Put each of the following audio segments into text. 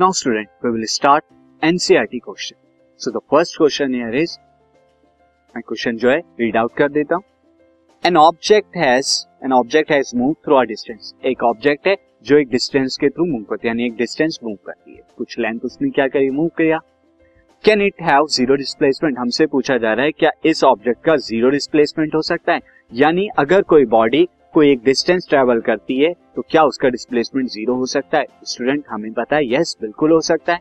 Now student, we will start NCERT question. So the first question here is, मैं question जो है read out कर देता हूँ। An object has an object has move through a distance एक object है जो एक डिस्टेंस के थ्रू मूव करती है यानी एक डिस्टेंस मूव करती है। कुछ लेंथ उसने क्या करी मूव किया। Can it have zero displacement हमसे पूछा जा रहा है क्या इस ऑब्जेक्ट का ज़ीरो डिस्प्लेसमेंट हो सकता है? यानी अगर कोई बॉडी कोई एक डिस्टेंस ट्रेवल करती है तो क्या उसका डिस्प्लेसमेंट ज़ीरो हो सकता है? स्टूडेंट हमें पता है यस बिल्कुल हो सकता है।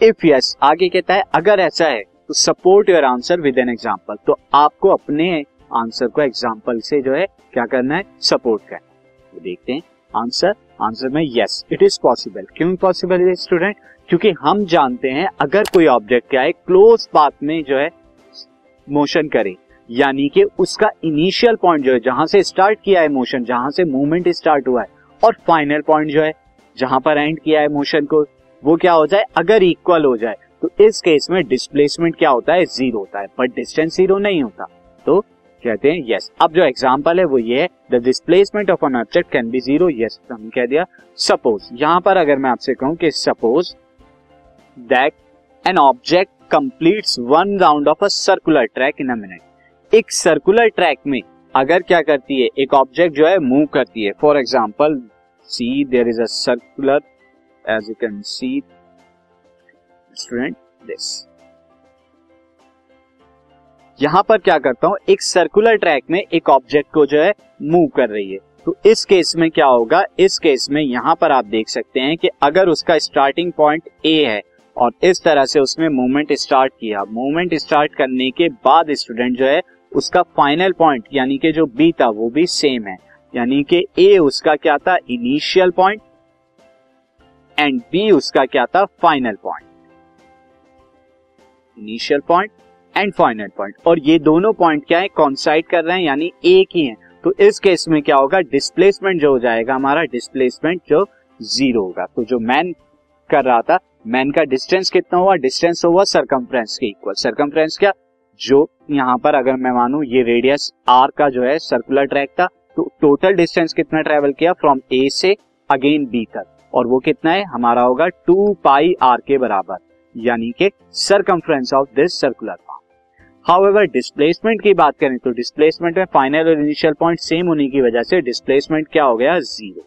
इफ़ यस आगे कहता है, अगर ऐसा है तो support your answer with an example तो आपको अपने आंसर को एग्ज़ाम्पल से जो है, क्या करना है? सपोर्ट करना तो देखते हैं आंसर आंसर में यस इट इज़ पॉसिबल क्यों पॉसिबल है स्टूडेंट क्योंकि हम जानते हैं, अगर कोई ऑब्जेक्ट क्या है क्लोज पाथ में जो है मोशन करे। यानी कि उसका इनिशियल पॉइंट जो है, जहाँ से स्टार्ट किया है मोशन जहाँ से मूवमेंट स्टार्ट हुआ है, और फाइनल पॉइंट जो है, जहाँ पर एंड किया है मोशन को, वो क्या हो जाए, अगर इक्वल हो जाए तो इस केस में डिस्प्लेसमेंट क्या होता है ज़ीरो होता है बट डिस्टेंस ज़ीरो नहीं होता। तो कहते हैं यस अब जो एग्ज़ाम्पल है, वो ये है the displacement of an object can be zero yes हमने कह दिया। सपोज़ यहाँ पर अगर मैं आपसे कहूँ कि suppose that an object completes one round of a circular track in a minute एक सर्कुलर ट्रैक में अगर क्या करती है, एक ऑब्जेक्ट जो है मूव करती है. For example see there is a circular edge you can see student this यहाँ पर क्या करता हूँ, एक सर्कुलर ट्रैक में एक ऑब्जेक्ट को जो है मूव कर रही है. तो इस केस में क्या होगा, इस केस में यहाँ पर आप देख सकते हैं कि अगर उसका स्टार्टिंग पॉइंट ए है, और इस तरह से उसने मूवमेंट स्टार्ट किया. मूवमेंट स्टार्ट करने के बाद स्टूडेंट जो है उसका फाइनल पॉइंट यानी कि जो बी था, वो भी सेम है। यानी कि ए उसका क्या था? इनिशियल पॉइंट एंड बी उसका क्या था? Final point initial point and final point और ये दोनों पॉइंट क्या है? कॉन्साइड कर रहे हैं, यानी एक ही है। तो इस केस में क्या होगा? डिस्प्लेसमेंट जो हो जाएगा हमारा डिस्प्लेसमेंट जो ज़ीरो होगा। तो जो मैन कर रहा था मैन का डिस्टेंस कितना हुआ? डिस्टेंस हुआ सरकमफ्रेंस के इक्वल सरकमफ्रेंस क्या? जो यहाँ पर अगर मैं मानू, ये रेडियस आर का जो है सर्कुलर ट्रैक था तो टोटल डिस्टेंस कितना ट्रेवल किया? फ्रॉम ए से अगेन बी तक। और वो कितना है? हमारा होगा टू पाई आर के बराबर, यानी कि circumference of this circular however displacement की बात करें तो डिस्प्लेसमेंट में फाइनल और इनिशियल पॉइंट सेम होने की वजह से डिस्प्लेसमेंट क्या हो गया? Zero